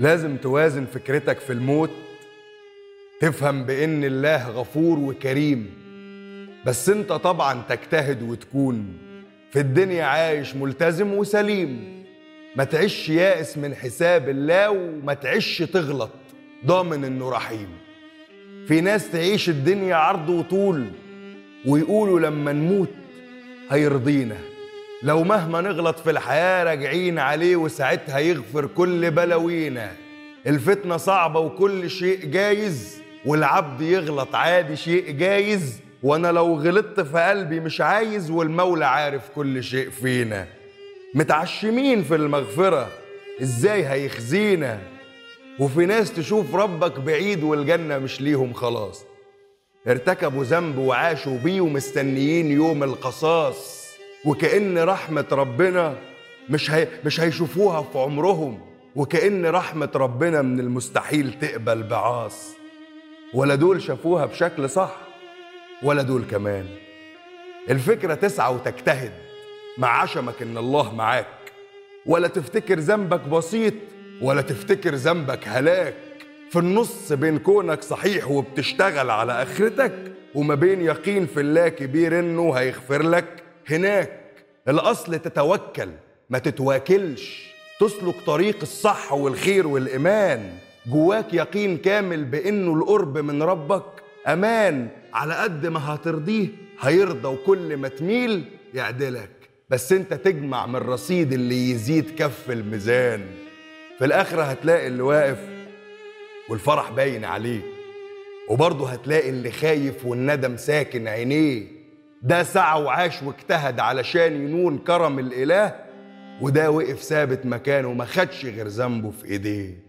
لازم توازن فكرتك في الموت تفهم بإن الله غفور وكريم. بس أنت طبعا تجتهد وتكون. في الدنيا عايش ملتزم وسليم. ما تعيش يائس من حساب الله وما تعيش تغلط. ضامن إنه رحيم. في ناس تعيش الدنيا عرض وطول ويقولوا لما نموت هيرضينا. لو مهما نغلط في الحياة راجعين عليه وساعتها يغفر كل بلاوينا. الفتنة صعبة وكل شيء جايز والعبد يغلط عادي شيء جايز. وأنا لو غلطت في قلبي مش عايز والمولى عارف كل شيء فينا. متعشمين في المغفرة إزاي هيخزينا؟ وفي ناس تشوف ربك بعيد والجنة مش ليهم خلاص. ارتكبوا ذنب وعاشوا بيه ومستنيين يوم القصاص. وكأن رحمة ربنا مش هي مش هيشوفوها في عمرهم. وكأن رحمة ربنا من المستحيل تقبل بعاص. ولا دول شافوها بشكل صح ولا دول كمان. الفكرة تسعى وتجتهد. مع عشمك إن الله معاك. ولا تفتكر ذنبك بسيط ولا تفتكر ذنبك هلاك. في النص بين كونك صحيح وبتشتغل على آخرتك وما بين يقين في الله كبير إنه هيغفر لك. هناك الأصل تتوكل ما تتواكلش. تسلك طريق الصح والخير والإيمان. جواك يقين كامل بإنه القرب من ربك أمان. على قد ما هترضيه هيرضى وكل ما تميل يعدلك. بس أنت تجمع من الرصيد اللي يزيد كف الميزان. في الآخرة هتلاقي اللي واقف والفرح باين عليه. وبرضه هتلاقي اللي خايف والندم ساكن عينيه. ده سعى وعاش واجتهد علشان ينون كرم الإله وده وقف ثابت مكانه ما خدش غير ذنبه في إيديه.